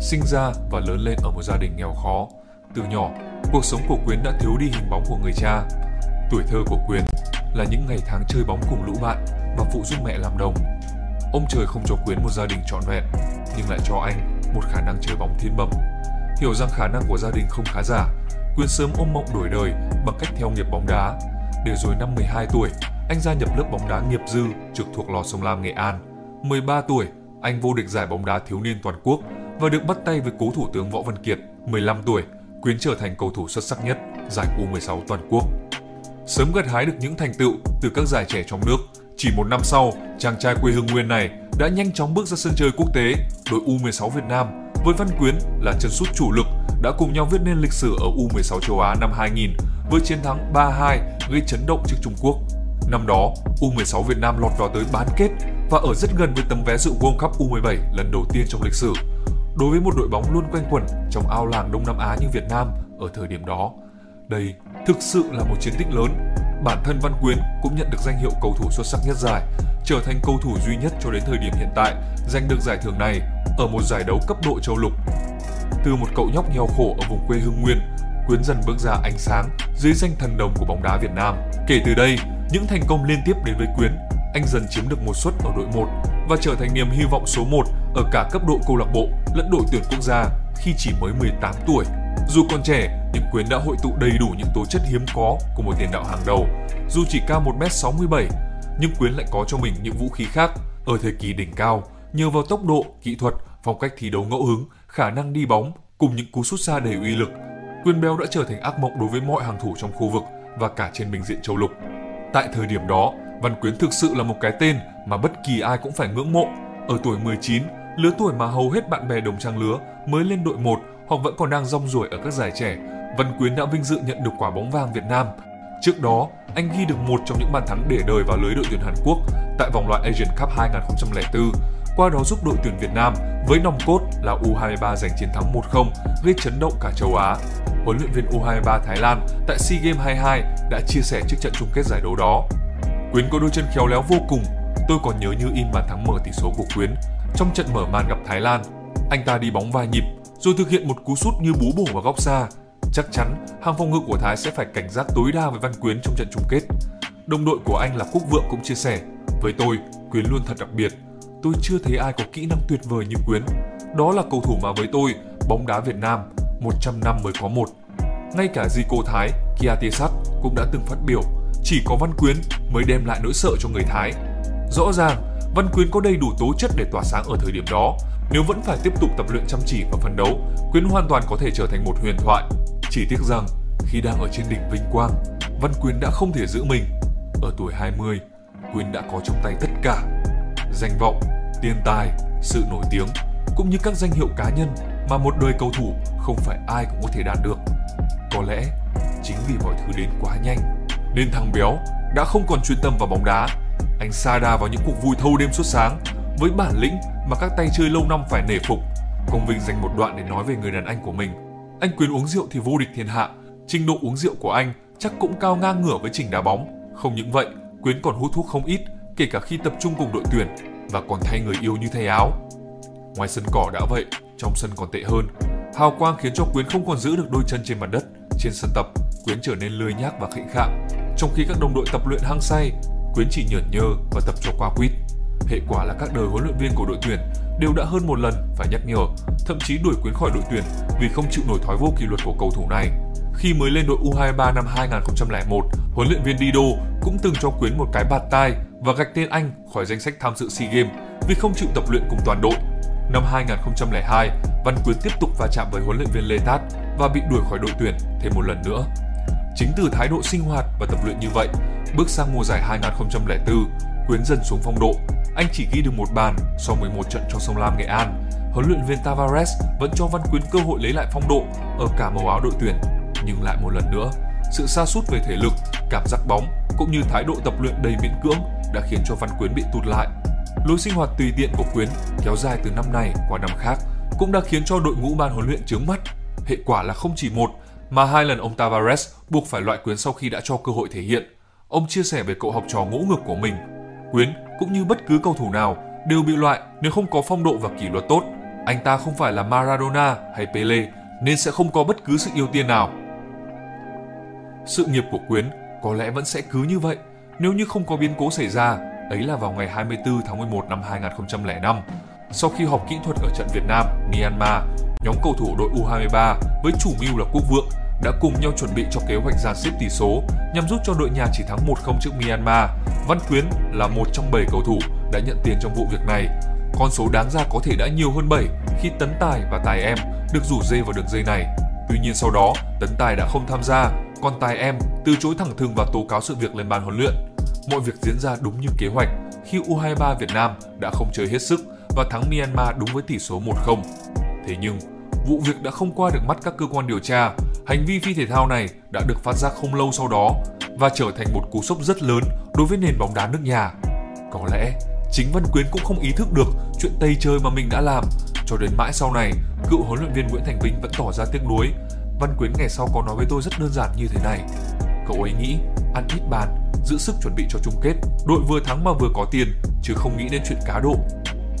sinh ra và lớn lên ở một gia đình nghèo khó. Từ nhỏ, cuộc sống của Quyến đã thiếu đi hình bóng của người cha. Tuổi thơ của Quyến là những ngày tháng chơi bóng cùng lũ bạn và phụ giúp mẹ làm đồng. Ông trời không cho Quyến một gia đình trọn vẹn, nhưng lại cho anh một khả năng chơi bóng thiên bẩm. Hiểu rằng khả năng của gia đình không khá giả, Quyến sớm ôm mộng đổi đời bằng cách theo nghiệp bóng đá. Để rồi năm 12 tuổi, anh gia nhập lớp bóng đá nghiệp dư trực thuộc lò sông Lam Nghệ An. 13 tuổi, anh vô địch giải bóng đá thiếu niên toàn quốc và được bắt tay với cố thủ tướng Võ Văn Kiệt. 15 tuổi, Quyến trở thành cầu thủ xuất sắc nhất giải U16 toàn quốc. Sớm gặt hái được những thành tựu từ các giải trẻ trong nước, chỉ một năm sau, chàng trai quê hương Nguyên này đã nhanh chóng bước ra sân chơi quốc tế. Đội U16 Việt Nam với Văn Quyến là chân sút chủ lực đã cùng nhau viết nên lịch sử ở U16 châu Á năm 2000 với chiến thắng 3-2 gây chấn động trước Trung Quốc. Năm đó, U16 Việt Nam lọt vào tới bán kết và ở rất gần với tấm vé dự World Cup U17 lần đầu tiên trong lịch sử. Đối với một đội bóng luôn quanh quẩn trong ao làng Đông Nam Á như Việt Nam ở thời điểm đó, đây thực sự là một chiến tích lớn. Bản thân Văn Quyến cũng nhận được danh hiệu cầu thủ xuất sắc nhất giải, trở thành cầu thủ duy nhất cho đến thời điểm hiện tại giành được giải thưởng này ở một giải đấu cấp độ châu lục. Từ một cậu nhóc nghèo khổ ở vùng quê Hưng Nguyên, Quyến dần bước ra ánh sáng dưới danh thần đồng của bóng đá Việt Nam. Kể từ đây, những thành công liên tiếp đến với Quyến, anh dần chiếm được một suất ở đội 1 và trở thành niềm hy vọng số 1 ở cả cấp độ câu lạc bộ lẫn đội tuyển quốc gia khi chỉ mới 18 tuổi. Dù còn trẻ, nhưng Quyến đã hội tụ đầy đủ những tố chất hiếm có của một tiền đạo hàng đầu. Dù chỉ cao 1m67, nhưng Quyến lại có cho mình những vũ khí khác. Ở thời kỳ đỉnh cao, nhờ vào tốc độ, kỹ thuật, phong cách thi đấu ngẫu hứng, khả năng đi bóng cùng những cú sút xa đầy uy lực, Quyên Béo đã trở thành ác mộng đối với mọi hàng thủ trong khu vực và cả trên bình diện châu lục. Tại thời điểm đó, Văn Quyến thực sự là một cái tên mà bất kỳ ai cũng phải ngưỡng mộ. Ở tuổi 19, lứa tuổi mà hầu hết bạn bè đồng trang lứa mới lên đội 1 hoặc vẫn còn đang rong ruổi ở các giải trẻ, Văn Quyến đã vinh dự nhận được quả bóng vàng Việt Nam. Trước đó, anh ghi được một trong những bàn thắng để đời vào lưới đội tuyển Hàn Quốc tại vòng loại Asian Cup 2004, qua đó giúp đội tuyển Việt Nam với nòng cốt là U23 giành chiến thắng 1-0 gây chấn động cả châu Á. Huấn luyện viên U23 Thái Lan tại SEA Games 22 đã chia sẻ trước trận chung kết giải đấu đó. Quyến có đôi chân khéo léo vô cùng, tôi còn nhớ như in bàn thắng mở tỷ số của Quyến trong trận mở màn gặp Thái Lan. Anh ta đi bóng vài nhịp rồi thực hiện một cú sút như bú bổ vào góc xa. Chắc chắn hàng phòng ngự của Thái sẽ phải cảnh giác tối đa với Văn Quyến trong trận chung kết. Đồng đội của anh là Quốc Vượng cũng chia sẻ, với tôi, Quyến luôn thật đặc biệt. Tôi chưa thấy ai có kỹ năng tuyệt vời như Quyến. Đó là cầu thủ mà với tôi, bóng đá Việt Nam 100 năm mới có một. Ngay cả Zico Thái, Kiatesat cũng đã từng phát biểu, chỉ có Văn Quyến mới đem lại nỗi sợ cho người Thái. Rõ ràng, Văn Quyến có đầy đủ tố chất để tỏa sáng ở thời điểm đó. Nếu vẫn phải tiếp tục tập luyện chăm chỉ và phấn đấu, Quyến hoàn toàn có thể trở thành một huyền thoại. Chỉ tiếc rằng, khi đang ở trên đỉnh vinh quang, Văn Quyến đã không thể giữ mình. Ở tuổi 20, Quyến đã có trong tay tất cả. Danh vọng, tiền tài, sự nổi tiếng, cũng như các danh hiệu cá nhân mà một đời cầu thủ không phải ai cũng có thể đạt được. Có lẽ chính vì mọi thứ đến quá nhanh nên thằng béo đã không còn chuyên tâm vào bóng đá. Anh sa đà vào những cuộc vui thâu đêm suốt sáng với bản lĩnh mà các tay chơi lâu năm phải nể phục. Công Vinh dành một đoạn để nói về người đàn anh của mình. Anh Quyến uống rượu thì vô địch thiên hạ. Trình độ uống rượu của anh chắc cũng cao ngang ngửa với Trình đá bóng. Không những vậy, Quyến còn hút thuốc không ít, kể cả khi tập trung cùng đội tuyển và còn thay người yêu như thay áo. Ngoài sân cỏ đã vậy, trong sân còn tệ hơn. Hào quang khiến cho Quyến không còn giữ được đôi chân trên mặt đất. Trên sân tập, Quyến trở nên lười nhác và khệnh khạng. Trong khi các đồng đội tập luyện hăng say, Quyến chỉ nhởn nhơ và tập cho qua quýt. Hệ quả là các đời huấn luyện viên của đội tuyển đều đã hơn một lần phải nhắc nhở, thậm chí đuổi Quyến khỏi đội tuyển vì không chịu nổi thói vô kỷ luật của cầu thủ này. Khi mới lên đội U23 năm 2001, huấn luyện viên Dido cũng từng cho Quyến một cái bạt tai và gạch tên anh khỏi danh sách tham dự SEA Games vì không chịu tập luyện cùng toàn đội. Năm 2002, Văn Quyến tiếp tục va chạm với huấn luyện viên Lê Tát và bị đuổi khỏi đội tuyển thêm một lần nữa. Chính từ thái độ sinh hoạt và tập luyện như vậy, bước sang mùa giải 2004, Quyến dần xuống phong độ. Anh chỉ ghi được một bàn sau 11 trận cho sông Lam Nghệ An. Huấn luyện viên Tavares vẫn cho Văn Quyến cơ hội lấy lại phong độ ở cả màu áo đội tuyển, nhưng lại một lần nữa, sự sa sút về thể lực, cảm giác bóng cũng như thái độ tập luyện đầy miễn cưỡng đã khiến cho Văn Quyến bị tụt lại. Lối sinh hoạt tùy tiện của Quyến kéo dài từ năm này qua năm khác cũng đã khiến cho đội ngũ ban huấn luyện chướng mắt. Hệ quả là không chỉ một mà hai lần ông Tavares buộc phải loại Quyến sau khi đã cho cơ hội thể hiện. Ông chia sẻ về cậu học trò ngỗ ngược của mình. Quyến cũng như bất cứ cầu thủ nào đều bị loại nếu không có phong độ và kỷ luật tốt. Anh ta không phải là Maradona hay Pele nên sẽ không có bất cứ sự ưu tiên nào. Sự nghiệp của Quyến có lẽ vẫn sẽ cứ như vậy nếu như không có biến cố xảy ra, ấy là vào ngày 24 tháng 11 năm 2005. Sau khi họp kỹ thuật ở trận Việt Nam, Myanmar, nhóm cầu thủ đội U23 với chủ mưu là Quốc Vượng đã cùng nhau chuẩn bị cho kế hoạch ra xếp tỷ số nhằm giúp cho đội nhà chỉ thắng 1-0 trước Myanmar. Văn Quyến là một trong 7 cầu thủ đã nhận tiền trong vụ việc này. Con số đáng ra có thể đã nhiều hơn 7 khi Tấn Tài và Tài Em được rủ dê vào đường dây này. Tuy nhiên sau đó, Tấn Tài đã không tham gia, còn Tài Em từ chối thẳng thừng và tố cáo sự việc lên ban huấn luyện. Mọi việc diễn ra đúng như kế hoạch khi U23 Việt Nam đã không chơi hết sức và thắng Myanmar đúng với tỷ số 1-0. Thế nhưng, vụ việc đã không qua được mắt các cơ quan điều tra. Hành vi phi thể thao này đã được phát giác không lâu sau đó và trở thành một cú sốc rất lớn đối với nền bóng đá nước nhà. Có lẽ chính Văn Quyến cũng không ý thức được chuyện tây chơi mà mình đã làm. Cho đến mãi sau này, cựu huấn luyện viên Nguyễn Thành Vinh vẫn tỏ ra tiếc nuối. Văn Quyến ngày sau có nói với tôi rất đơn giản như thế này. Cậu ấy nghĩ ăn ít bàn, giữ sức chuẩn bị cho chung kết, đội vừa thắng mà vừa có tiền, chứ không nghĩ đến chuyện cá độ.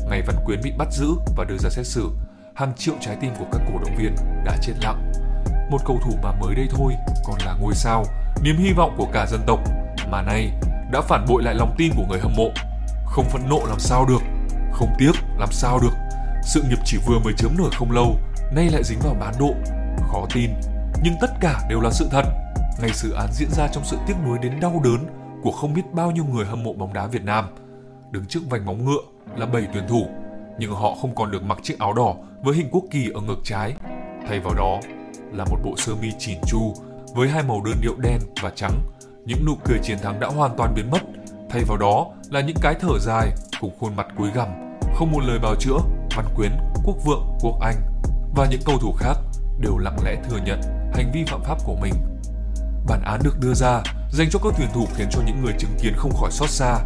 Ngày Văn Quyến bị bắt giữ và đưa ra xét xử, hàng triệu trái tim của các cổ động viên đã chết lặng. Một cầu thủ mà mới đây thôi còn là ngôi sao, niềm hy vọng của cả dân tộc, mà nay đã phản bội lại lòng tin của người hâm mộ. Không phẫn nộ làm sao được, không tiếc làm sao được. Sự nghiệp chỉ vừa mới chớm nở không lâu, nay lại dính vào bán độ. Khó tin, nhưng tất cả đều là sự thật. Ngày sự án diễn ra trong sự tiếc nuối đến đau đớn của không biết bao nhiêu người hâm mộ bóng đá Việt Nam. Đứng trước vành móng ngựa là bảy tuyển thủ, nhưng họ không còn được mặc chiếc áo đỏ với hình quốc kỳ ở ngực trái. Thay vào đó là một bộ sơ mi chỉn chu với hai màu đơn điệu đen và trắng. Những nụ cười chiến thắng đã hoàn toàn biến mất. Thay vào đó là những cái thở dài cùng khuôn mặt cúi gằm, không một lời bào chữa, Văn Quyến, Quốc Vượng, Quốc Anh và những cầu thủ khác đều lặng lẽ thừa nhận hành vi phạm pháp của mình. Bản án được đưa ra dành cho các tuyển thủ khiến cho những người chứng kiến không khỏi xót xa.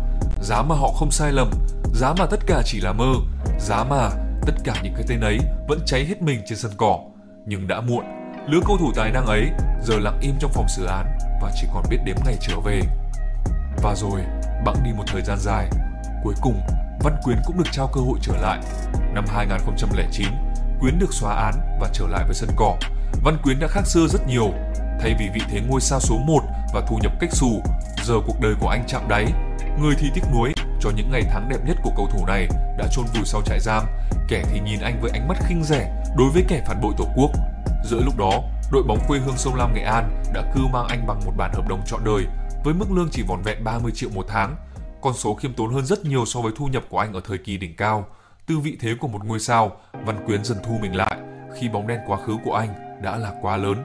Giá mà họ không sai lầm, giá mà tất cả chỉ là mơ, giá mà tất cả những cái tên ấy vẫn cháy hết mình trên sân cỏ. Nhưng đã muộn, lứa cầu thủ tài năng ấy giờ lặng im trong phòng xử án và chỉ còn biết đếm ngày trở về. Và rồi, bẵng đi một thời gian dài, cuối cùng Văn Quyến cũng được trao cơ hội trở lại. Năm 2009, Quyến được xóa án và trở lại với sân cỏ. Văn Quyến đã khác xưa rất nhiều. Thay vì vị thế ngôi sao số 1 và thu nhập cách xù, giờ cuộc đời của anh chạm đáy. Người thì tiếc nuối cho những ngày tháng đẹp nhất của cầu thủ này đã chôn vùi sau trại giam, kẻ thì nhìn anh với ánh mắt khinh rẻ đối với kẻ phản bội tổ quốc. Giữa lúc đó, đội bóng quê hương sông Lam Nghệ An đã cưu mang anh bằng một bản hợp đồng trọn đời với mức lương chỉ vỏn vẹn 30 triệu một tháng, con số khiêm tốn hơn rất nhiều so với thu nhập của anh ở thời kỳ đỉnh cao. Từ vị thế của một ngôi sao, Văn Quyến dần thu mình lại khi bóng đen quá khứ của anh đã là quá lớn.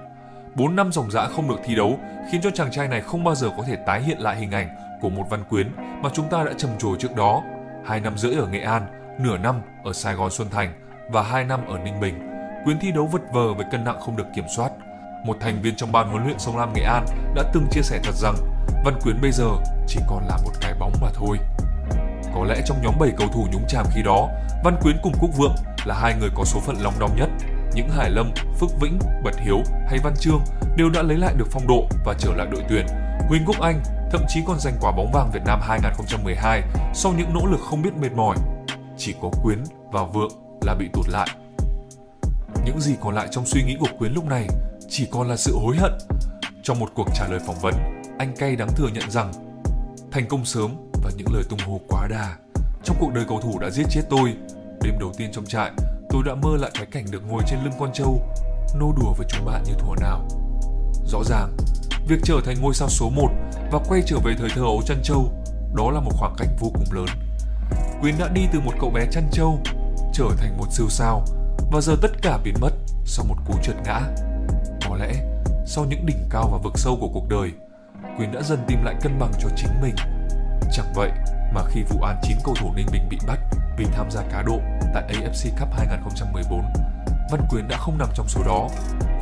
4 năm dòng dã không được thi đấu khiến cho chàng trai này không bao giờ có thể tái hiện lại hình ảnh của một Văn Quyến mà chúng ta đã trầm trồ trước đó. Hai năm rưỡi ở Nghệ An, nửa năm ở Sài Gòn Xuân Thành và hai năm ở Ninh Bình. Quyến thi đấu vật vờ với cân nặng không được kiểm soát. Một thành viên trong ban huấn luyện sông Lam Nghệ An đã từng chia sẻ thật rằng Văn Quyến bây giờ chỉ còn là một cái bóng mà thôi. Có lẽ trong nhóm 7 cầu thủ nhúng chàm khi đó, Văn Quyến cùng Quốc Vượng là hai người có số phận long đong nhất. Những Hải Lâm, Phước Vĩnh, Bật Hiếu hay Văn Trương đều đã lấy lại được phong độ và trở lại đội tuyển. Huỳnh Quốc Anh thậm chí còn giành quả bóng vàng Việt Nam 2012 sau những nỗ lực không biết mệt mỏi. Chỉ có Quyến và Vượng là bị tụt lại. Những gì còn lại trong suy nghĩ của Quyến lúc này chỉ còn là sự hối hận. Trong một cuộc trả lời phỏng vấn, anh cay đắng thừa nhận rằng thành công sớm và những lời tung hô quá đà. Trong cuộc đời cầu thủ đã giết chết tôi. Đêm đầu tiên trong trại, tôi đã mơ lại cái cảnh được ngồi trên lưng con trâu, nô đùa với chúng bạn như thuở nào. Rõ ràng, việc trở thành ngôi sao số 1 và quay trở về thời thơ ấu chăn trâu, đó là một khoảng cách vô cùng lớn. Quyến đã đi từ một cậu bé chăn trâu trở thành một siêu sao và giờ tất cả biến mất sau một cú trượt ngã. Có lẽ, sau những đỉnh cao và vực sâu của cuộc đời, Quyến đã dần tìm lại cân bằng cho chính mình. Chẳng vậy mà khi vụ án 9 cầu thủ Ninh Bình bị bắt vì tham gia cá độ tại AFC Cup 2014, Văn Quyến đã không nằm trong số đó.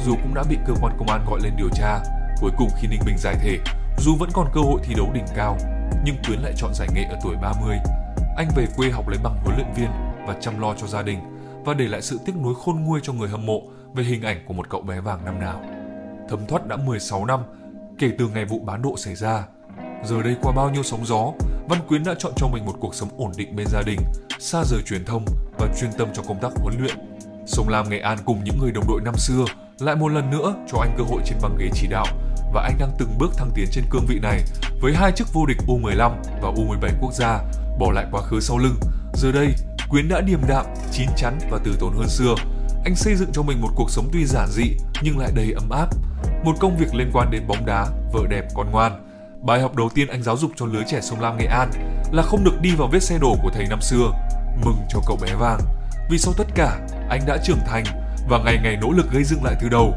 Dù cũng đã bị cơ quan công an gọi lên điều tra, cuối cùng khi Ninh Bình giải thể, dù vẫn còn cơ hội thi đấu đỉnh cao, nhưng Quyến lại chọn giải nghệ ở tuổi 30. Anh về quê học lấy bằng huấn luyện viên và chăm lo cho gia đình và để lại sự tiếc nuối khôn nguôi cho người hâm mộ về hình ảnh của một cậu bé vàng năm nào. Thấm thoát đã 16 năm kể từ ngày vụ bán độ xảy ra. Giờ đây qua bao nhiêu sóng gió, Văn Quyến đã chọn cho mình một cuộc sống ổn định bên gia đình, xa rời truyền thông và chuyên tâm cho công tác huấn luyện. Sông Lam Nghệ An cùng những người đồng đội năm xưa lại một lần nữa cho anh cơ hội trên băng ghế chỉ đạo và anh đang từng bước thăng tiến trên cương vị này với hai chức vô địch U15 và U17 quốc gia, bỏ lại quá khứ sau lưng. Giờ đây, Quyến đã điềm đạm, chín chắn và từ tốn hơn xưa. Anh xây dựng cho mình một cuộc sống tuy giản dị nhưng lại đầy ấm áp. Một công việc liên quan đến bóng đá, vợ đẹp, con ngoan. Bài học đầu tiên anh giáo dục cho lứa trẻ sông Lam Nghệ An là không được đi vào vết xe đổ của thầy năm xưa. Mừng cho cậu bé vàng. Vì sau tất cả, anh đã trưởng thành và ngày ngày nỗ lực gây dựng lại từ đầu.